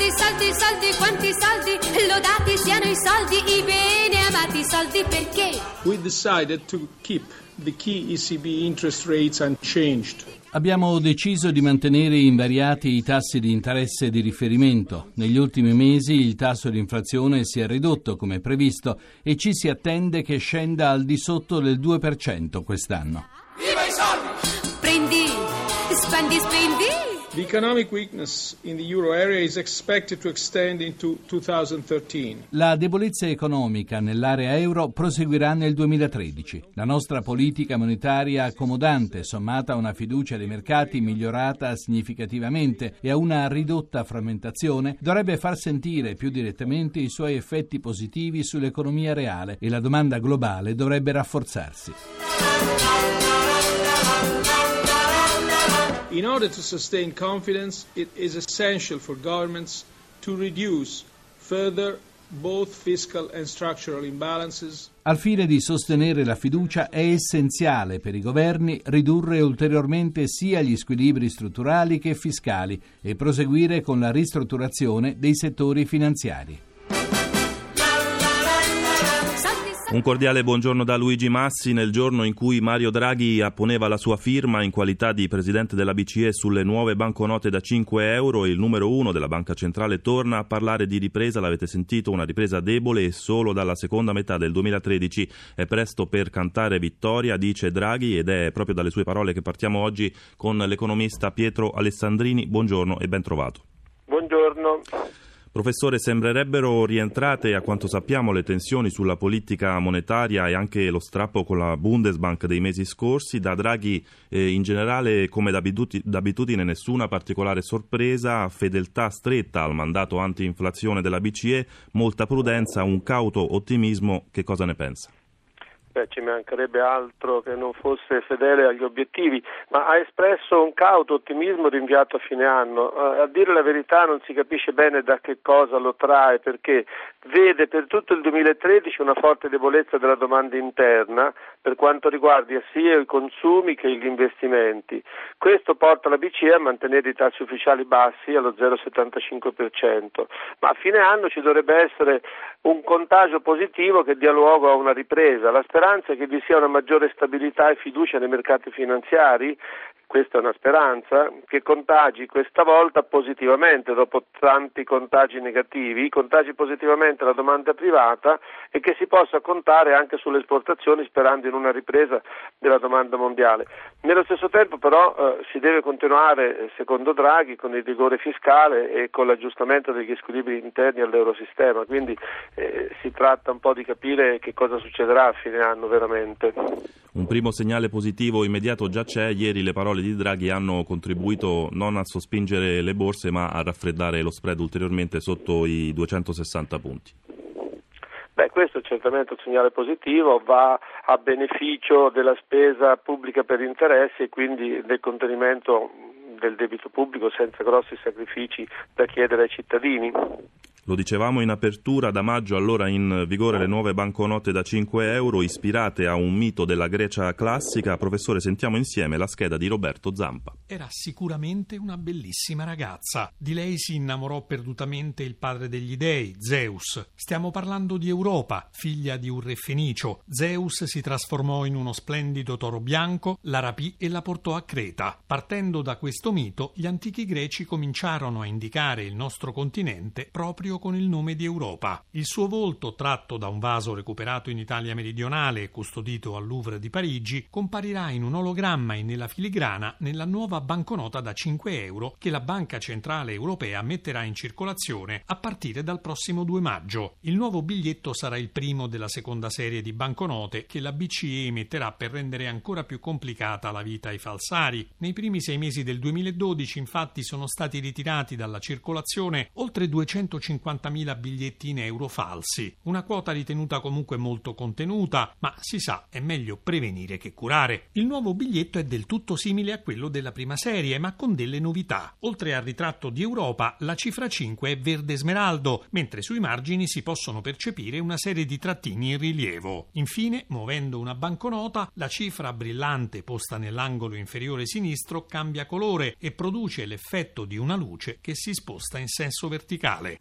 Soldi, soldi, soldi, quanti soldi, lodati siano i soldi, i bene amati soldi perché? We decided to keep the key ECB interest rates unchanged. Abbiamo deciso di mantenere invariati i tassi di interesse di riferimento. Negli ultimi mesi il tasso di inflazione si è ridotto come previsto e ci si attende che scenda al di sotto del 2% quest'anno. Viva i soldi! Prendi, spendi, spendi! The economic weakness in the euro area is expected to extend into 2013. La debolezza economica nell'area euro proseguirà nel 2013. La nostra politica monetaria accomodante, sommata a una fiducia dei mercati migliorata significativamente e a una ridotta frammentazione, dovrebbe far sentire più direttamente i suoi effetti positivi sull'economia reale e la domanda globale dovrebbe rafforzarsi. In order to sustain confidence, it is essential for governments to reduce further both fiscal and structural imbalances. Al fine di sostenere la fiducia è essenziale per i governi ridurre ulteriormente sia gli squilibri strutturali che fiscali e proseguire con la ristrutturazione dei settori finanziari. Un cordiale buongiorno da Luigi Massi nel giorno in cui Mario Draghi apponeva la sua firma in qualità di presidente della BCE sulle nuove banconote da 5 euro. Il numero uno della Banca Centrale torna a parlare di ripresa, l'avete sentito, una ripresa debole e solo dalla seconda metà del 2013 è presto per cantare vittoria, dice Draghi ed è proprio dalle sue parole che partiamo oggi con l'economista Pietro Alessandrini. Buongiorno e ben trovato. Buongiorno. Professore, sembrerebbero rientrate a quanto sappiamo le tensioni sulla politica monetaria e anche lo strappo con la Bundesbank dei mesi scorsi. Da Draghi eh, in generale, come d'abitudine, nessuna particolare sorpresa, fedeltà stretta al mandato anti-inflazione della BCE, molta prudenza, un cauto ottimismo. Che cosa ne pensa? Beh, ci mancherebbe altro che non fosse fedele agli obiettivi, ma ha espresso un cauto ottimismo rinviato a fine anno. A dire la verità non si capisce bene da che cosa lo trae, perché vede per tutto il 2013 una forte debolezza della domanda interna per quanto riguarda sia i consumi che gli investimenti. Questo porta la BCE a mantenere i tassi ufficiali bassi allo 0,75%, ma a fine anno ci dovrebbe essere un contagio positivo che dia luogo a una ripresa. La speranza è che vi sia una maggiore stabilità e fiducia nei mercati finanziari questa è una speranza, che contagi questa volta positivamente, dopo tanti contagi negativi, contagi positivamente la domanda privata e che si possa contare anche sulle esportazioni sperando in una ripresa della domanda mondiale. Nello stesso tempo però eh, si deve continuare, eh, secondo Draghi, con il rigore fiscale e con l'aggiustamento degli squilibri interni all'eurosistema, quindi eh, si tratta un po' di capire che cosa succederà a fine anno veramente. Un primo segnale positivo immediato già c'è, ieri le parole di Draghi hanno contribuito non a sospingere le borse ma a raffreddare lo spread ulteriormente sotto i 260 punti. Beh, questo è certamente un segnale positivo, va a beneficio della spesa pubblica per interessi e quindi del contenimento del debito pubblico senza grossi sacrifici da chiedere ai cittadini. Lo dicevamo in apertura, da maggio allora in vigore le nuove banconote da 5 euro ispirate a un mito della Grecia classica. Professore, sentiamo insieme la scheda di Roberto Zampa. Era sicuramente una bellissima ragazza. Di lei si innamorò perdutamente il padre degli dei, Zeus. Stiamo parlando di Europa, figlia di un re fenicio. Zeus si trasformò in uno splendido toro bianco, la rapì e la portò a Creta. Partendo da questo mito, gli antichi greci cominciarono a indicare il nostro continente proprio con il nome di Europa. Il suo volto, tratto da un vaso recuperato in Italia meridionale e custodito al Louvre di Parigi, comparirà in un ologramma e nella filigrana nella nuova banconota da 5 euro che la Banca Centrale Europea metterà in circolazione a partire dal prossimo 2 maggio. Il nuovo biglietto sarà il primo della seconda serie di banconote che la BCE emetterà per rendere ancora più complicata la vita ai falsari. Nei primi sei mesi del 2012 infatti sono stati ritirati dalla circolazione oltre 250 50.000 biglietti in euro falsi, una quota ritenuta comunque molto contenuta, ma si sa è meglio prevenire che curare. Il nuovo biglietto è del tutto simile a quello della prima serie ma con delle novità. Oltre al ritratto di Europa, la cifra 5 è verde smeraldo, mentre sui margini si possono percepire una serie di trattini in rilievo. Infine, muovendo una banconota, la cifra brillante posta nell'angolo inferiore sinistro cambia colore e produce l'effetto di una luce che si sposta in senso verticale.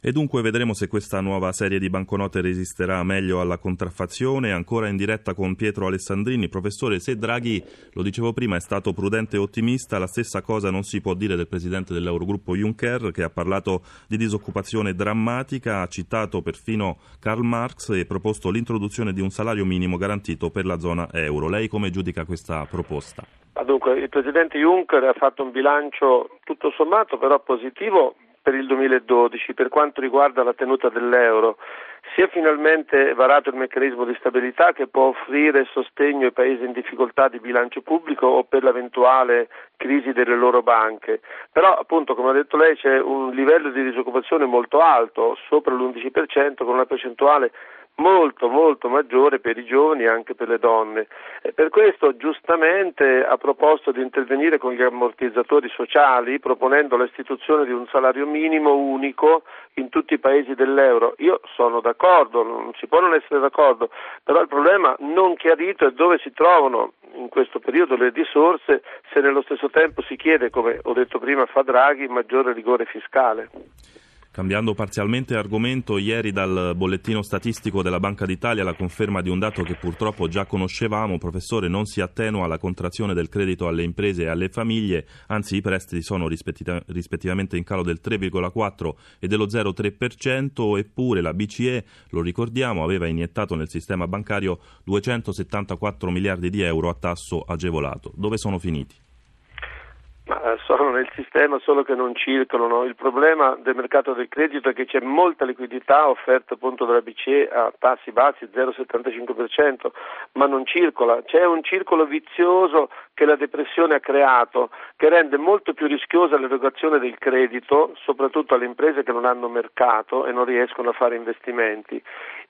E dunque vedremo se questa nuova serie di banconote resisterà meglio alla contraffazione. Ancora in diretta con Pietro Alessandrini. Professore, se Draghi, lo dicevo prima, è stato prudente e ottimista, la stessa cosa non si può dire del presidente dell'Eurogruppo Juncker, che ha parlato di disoccupazione drammatica, ha citato perfino Karl Marx e proposto l'introduzione di un salario minimo garantito per la zona euro. Lei come giudica questa proposta? Dunque, il presidente Juncker ha fatto un bilancio tutto sommato però positivo per il 2012 per quanto riguarda la tenuta dell'euro. Si è finalmente varato il meccanismo di stabilità che può offrire sostegno ai paesi in difficoltà di bilancio pubblico o per l'eventuale crisi delle loro banche. Però appunto come ha detto lei c'è un livello di disoccupazione molto alto, sopra l'11%, con una percentuale molto molto maggiore per i giovani e anche per le donne. E per questo giustamente ha proposto di intervenire con gli ammortizzatori sociali proponendo l'istituzione di un salario minimo unico in tutti i paesi dell'euro. Io sono d'accordo, non si può non essere d'accordo, però il problema non chiarito è dove si trovano in questo periodo le risorse se nello stesso tempo si chiede, come ho detto prima fa Draghi, maggiore rigore fiscale. Cambiando parzialmente argomento, ieri dal bollettino statistico della Banca d'Italia la conferma di un dato che purtroppo già conoscevamo, professore, non si attenua la contrazione del credito alle imprese e alle famiglie, anzi i prestiti sono rispettivamente in calo del 3,4 e dello 0,3%, eppure la BCE, lo ricordiamo, aveva iniettato nel sistema bancario 274 miliardi di euro a tasso agevolato. Dove sono finiti? Ma eh, sono nel sistema solo che non circolano. Il problema del mercato del credito è che c'è molta liquidità offerta appunto dalla BCE a tassi bassi, 0,75%, ma non circola. C'è un circolo vizioso che la depressione ha creato, che rende molto più rischiosa l'erogazione del credito, soprattutto alle imprese che non hanno mercato e non riescono a fare investimenti.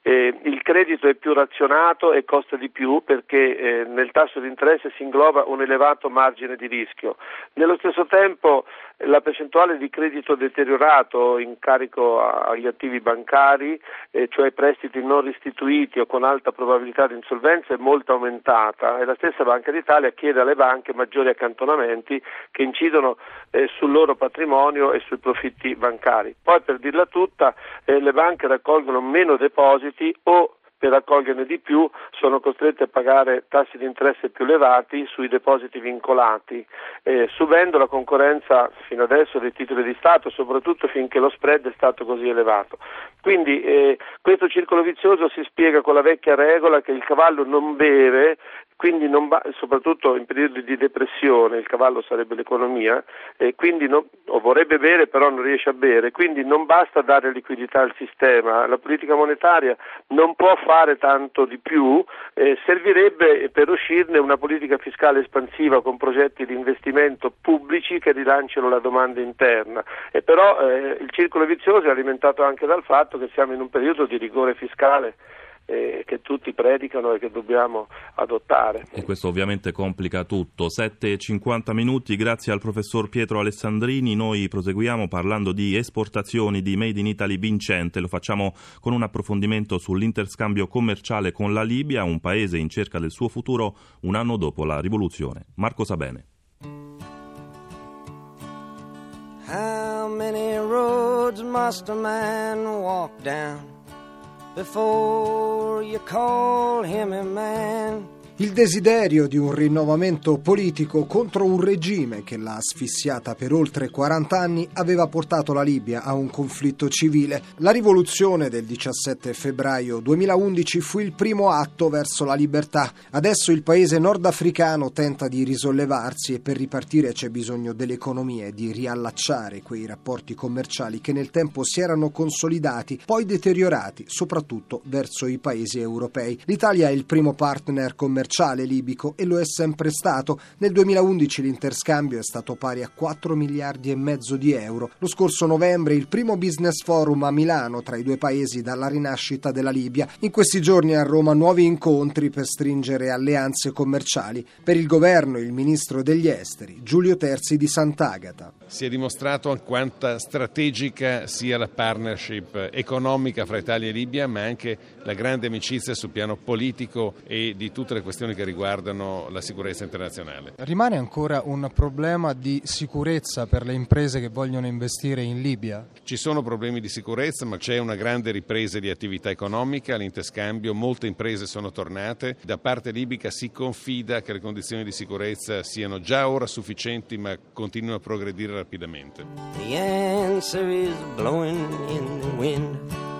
Eh, il credito è più razionato e costa di più perché eh, nel tasso di interesse si ingloba un elevato margine di rischio. Nello stesso tempo la percentuale di credito deteriorato in carico agli attivi bancari, eh, cioè prestiti non restituiti o con alta probabilità di insolvenza, è molto aumentata e la stessa Banca d'Italia chiede alle banche maggiori accantonamenti che incidono eh, sul loro patrimonio e sui profitti bancari. Poi per dirla tutta eh, le banche raccolgono meno depositi o per raccoglierne di più sono costrette a pagare tassi di interesse più elevati sui depositi vincolati, eh, subendo la concorrenza fino adesso dei titoli di Stato, soprattutto finché lo spread è stato così elevato. Quindi eh, questo circolo vizioso si spiega con la vecchia regola che il cavallo non beve quindi ba- soprattutto in periodi di depressione, il cavallo sarebbe l'economia, non, o vorrebbe bere però non riesce a bere, quindi non basta dare liquidità al sistema, la politica monetaria non può fare tanto di più, eh, servirebbe per uscirne una politica fiscale espansiva con progetti di investimento pubblici che rilanciano la domanda interna, e però eh, il circolo vizioso è alimentato anche dal fatto che siamo in un periodo di rigore fiscale eh, che tutti predicano e che dobbiamo adottare. E questo ovviamente complica tutto. 7.50 minuti, grazie al professor Pietro Alessandrini. Noi proseguiamo parlando di esportazioni di Made in Italy vincente. Lo facciamo con un approfondimento sull'interscambio commerciale con la Libia, un paese in cerca del suo futuro un anno dopo la rivoluzione. Marco Sabene. How many roads must a man walk down? Before you call him a man. Il desiderio di un rinnovamento politico contro un regime che l'ha asfissiata per oltre 40 anni aveva portato la Libia a un conflitto civile. La rivoluzione del 17 febbraio 2011 fu il primo atto verso la libertà. Adesso il paese nordafricano tenta di risollevarsi e per ripartire c'è bisogno dell'economia e di riallacciare quei rapporti commerciali che nel tempo si erano consolidati, poi deteriorati, soprattutto verso i paesi europei. L'Italia è il primo partner commerciale commerciale libico e lo è sempre stato. Nel 2011 l'interscambio è stato pari a 4 miliardi e mezzo di euro. Lo scorso novembre il primo business forum a Milano tra i due paesi dalla rinascita della Libia. In questi giorni a Roma nuovi incontri per stringere alleanze commerciali. Per il governo il ministro degli esteri Giulio Terzi di Sant'Agata. Si è dimostrato quanta strategica sia la partnership economica fra Italia e Libia, ma anche la grande amicizia sul piano politico e di tutte le questioni che riguardano la sicurezza internazionale. Rimane ancora un problema di sicurezza per le imprese che vogliono investire in Libia? Ci sono problemi di sicurezza, ma c'è una grande ripresa di attività economica, l'interscambio, molte imprese sono tornate. Da parte libica si confida che le condizioni di sicurezza siano già ora sufficienti, ma continuino a progredire rapidamente. The answer is blowing in the wind.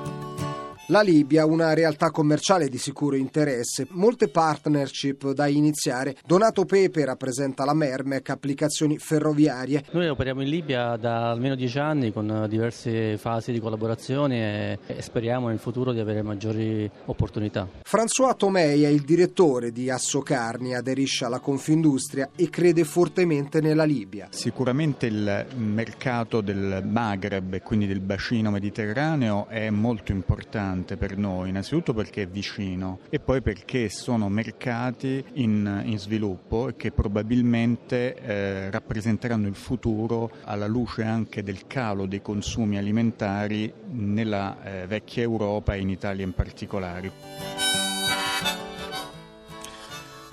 La Libia, una realtà commerciale di sicuro interesse, molte partnership da iniziare. Donato Pepe rappresenta la Mermec, applicazioni ferroviarie. Noi operiamo in Libia da almeno dieci anni con diverse fasi di collaborazione e speriamo in futuro di avere maggiori opportunità. François Tomei è il direttore di Assocarni, aderisce alla Confindustria e crede fortemente nella Libia. Sicuramente il mercato del Maghreb e quindi del bacino mediterraneo è molto importante importante per noi, innanzitutto perché è vicino e poi perché sono mercati in, in sviluppo e che probabilmente eh, rappresenteranno il futuro alla luce anche del calo dei consumi alimentari nella eh, vecchia Europa e in Italia in particolare.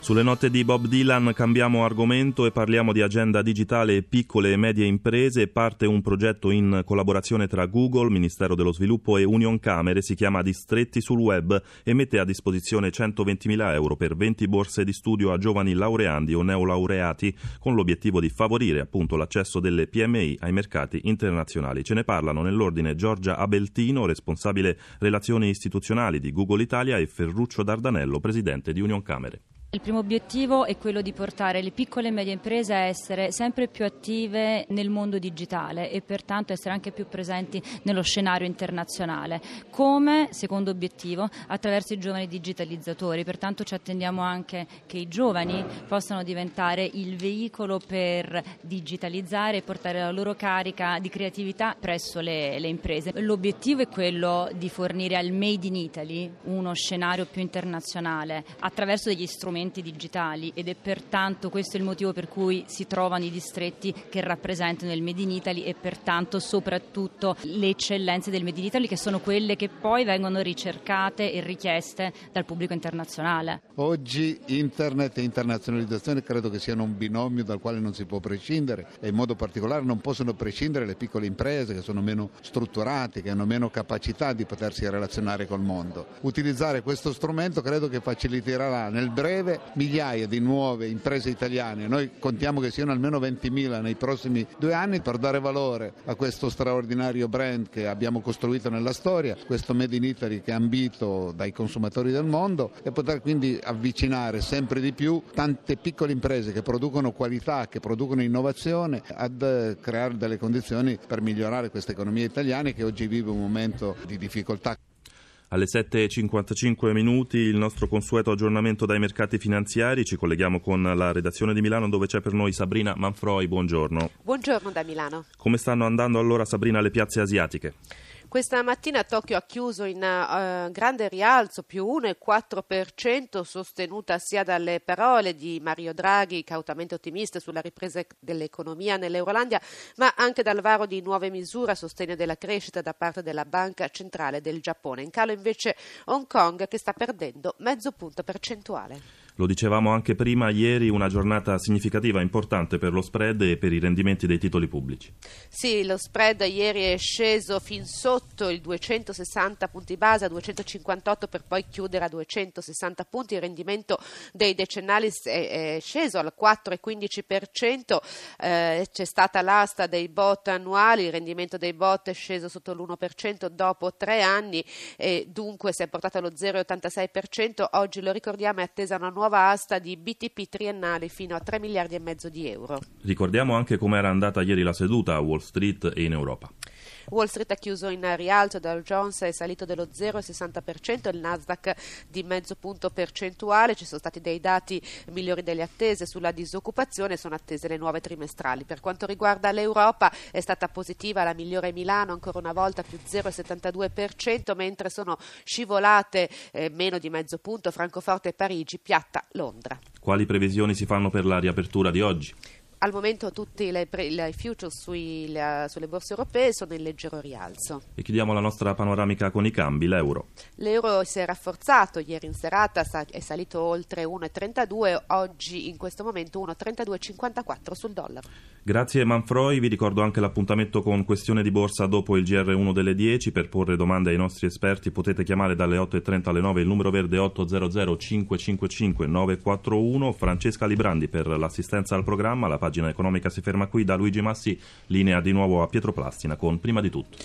Sulle note di Bob Dylan cambiamo argomento e parliamo di agenda digitale e piccole e medie imprese. Parte un progetto in collaborazione tra Google, Ministero dello Sviluppo e Union Camere, si chiama Distretti sul Web e mette a disposizione 120.000 euro per 20 borse di studio a giovani laureandi o neolaureati con l'obiettivo di favorire appunto l'accesso delle PMI ai mercati internazionali. Ce ne parlano nell'ordine Giorgia Abeltino, responsabile relazioni istituzionali di Google Italia e Ferruccio Dardanello, presidente di Union Camere. Il primo obiettivo è quello di portare le piccole e medie imprese a essere sempre più attive nel mondo digitale e pertanto essere anche più presenti nello scenario internazionale. Come secondo obiettivo attraverso i giovani digitalizzatori, pertanto ci attendiamo anche che i giovani possano diventare il veicolo per digitalizzare e portare la loro carica di creatività presso le, le imprese. L'obiettivo è quello di fornire al Made in Italy uno scenario più internazionale attraverso degli strumenti strumenti digitali ed è pertanto questo il motivo per cui si trovano i distretti che rappresentano il Made in Italy e pertanto soprattutto le eccellenze del Made in Italy che sono quelle che poi vengono ricercate e richieste dal pubblico internazionale. Oggi internet e internazionalizzazione credo che siano un binomio dal quale non si può prescindere e in modo particolare non possono prescindere le piccole imprese che sono meno strutturate, che hanno meno capacità di potersi relazionare col mondo. Utilizzare questo strumento credo che faciliterà nel breve migliaia di nuove imprese italiane, noi contiamo che siano almeno 20.000 nei prossimi due anni per dare valore a questo straordinario brand che abbiamo costruito nella storia, questo Made in Italy che è ambito dai consumatori del mondo e poter quindi avvicinare sempre di più tante piccole imprese che producono qualità, che producono innovazione ad creare delle condizioni per migliorare questa economia italiana che oggi vive un momento di difficoltà. Alle 7.55 minuti il nostro consueto aggiornamento dai mercati finanziari. Ci colleghiamo con la redazione di Milano dove c'è per noi Sabrina Manfroi. Buongiorno. Buongiorno da Milano. Come stanno andando allora Sabrina le piazze asiatiche? Questa mattina Tokyo ha chiuso in uh, grande rialzo, più 1,4%, sostenuta sia dalle parole di Mario Draghi, cautamente ottimista sulla ripresa dell'economia nell'Eurolandia, ma anche dal varo di nuove misure a sostegno della crescita da parte della Banca Centrale del Giappone. In calo invece Hong Kong che sta perdendo mezzo punto percentuale. Lo dicevamo anche prima, ieri una giornata significativa, importante per lo spread e per i rendimenti dei titoli pubblici. Sì, lo spread ieri è sceso fin sotto i 260 punti base a 258 per poi chiudere a 260 punti. Il rendimento dei decennali è, sceso al 4,15%. Eh, c'è stata l'asta dei bot annuali, il rendimento dei bot è sceso sotto l'1% dopo tre anni e dunque si è portato allo 0,86%. Oggi lo ricordiamo è attesa una nuova nuova asta di BTP triennale fino a 3 miliardi e mezzo di euro. Ricordiamo anche come era andata ieri la seduta a Wall Street e in Europa. Wall Street ha chiuso in rialzo, Dow Jones è salito dello 0,60%, il Nasdaq di mezzo punto percentuale, ci sono stati dei dati migliori delle attese sulla disoccupazione, sono attese le nuove trimestrali. Per quanto riguarda l'Europa è stata positiva la migliore Milano, ancora una volta più 0,72%, mentre sono scivolate eh, meno di mezzo punto Francoforte e Parigi, piatta Londra. Quali previsioni si fanno per la riapertura di oggi? Al momento tutti i futures sui, la, sulle borse europee sono in leggero rialzo. E chiudiamo la nostra panoramica con i cambi, l'euro. L'euro si è rafforzato, ieri in serata è salito oltre 1,32, oggi in questo momento 1,3254 sul dollaro. Grazie Manfroi, vi ricordo anche l'appuntamento con questione di borsa dopo il GR1 delle 10, per porre domande ai nostri esperti potete chiamare dalle 8.30 alle 9 il numero verde 800 555 941, Francesca Librandi per l'assistenza al programma, la pagina pagina economica si ferma qui. Da Luigi Massi, linea di nuovo a Pietro Plastina con Prima di tutto.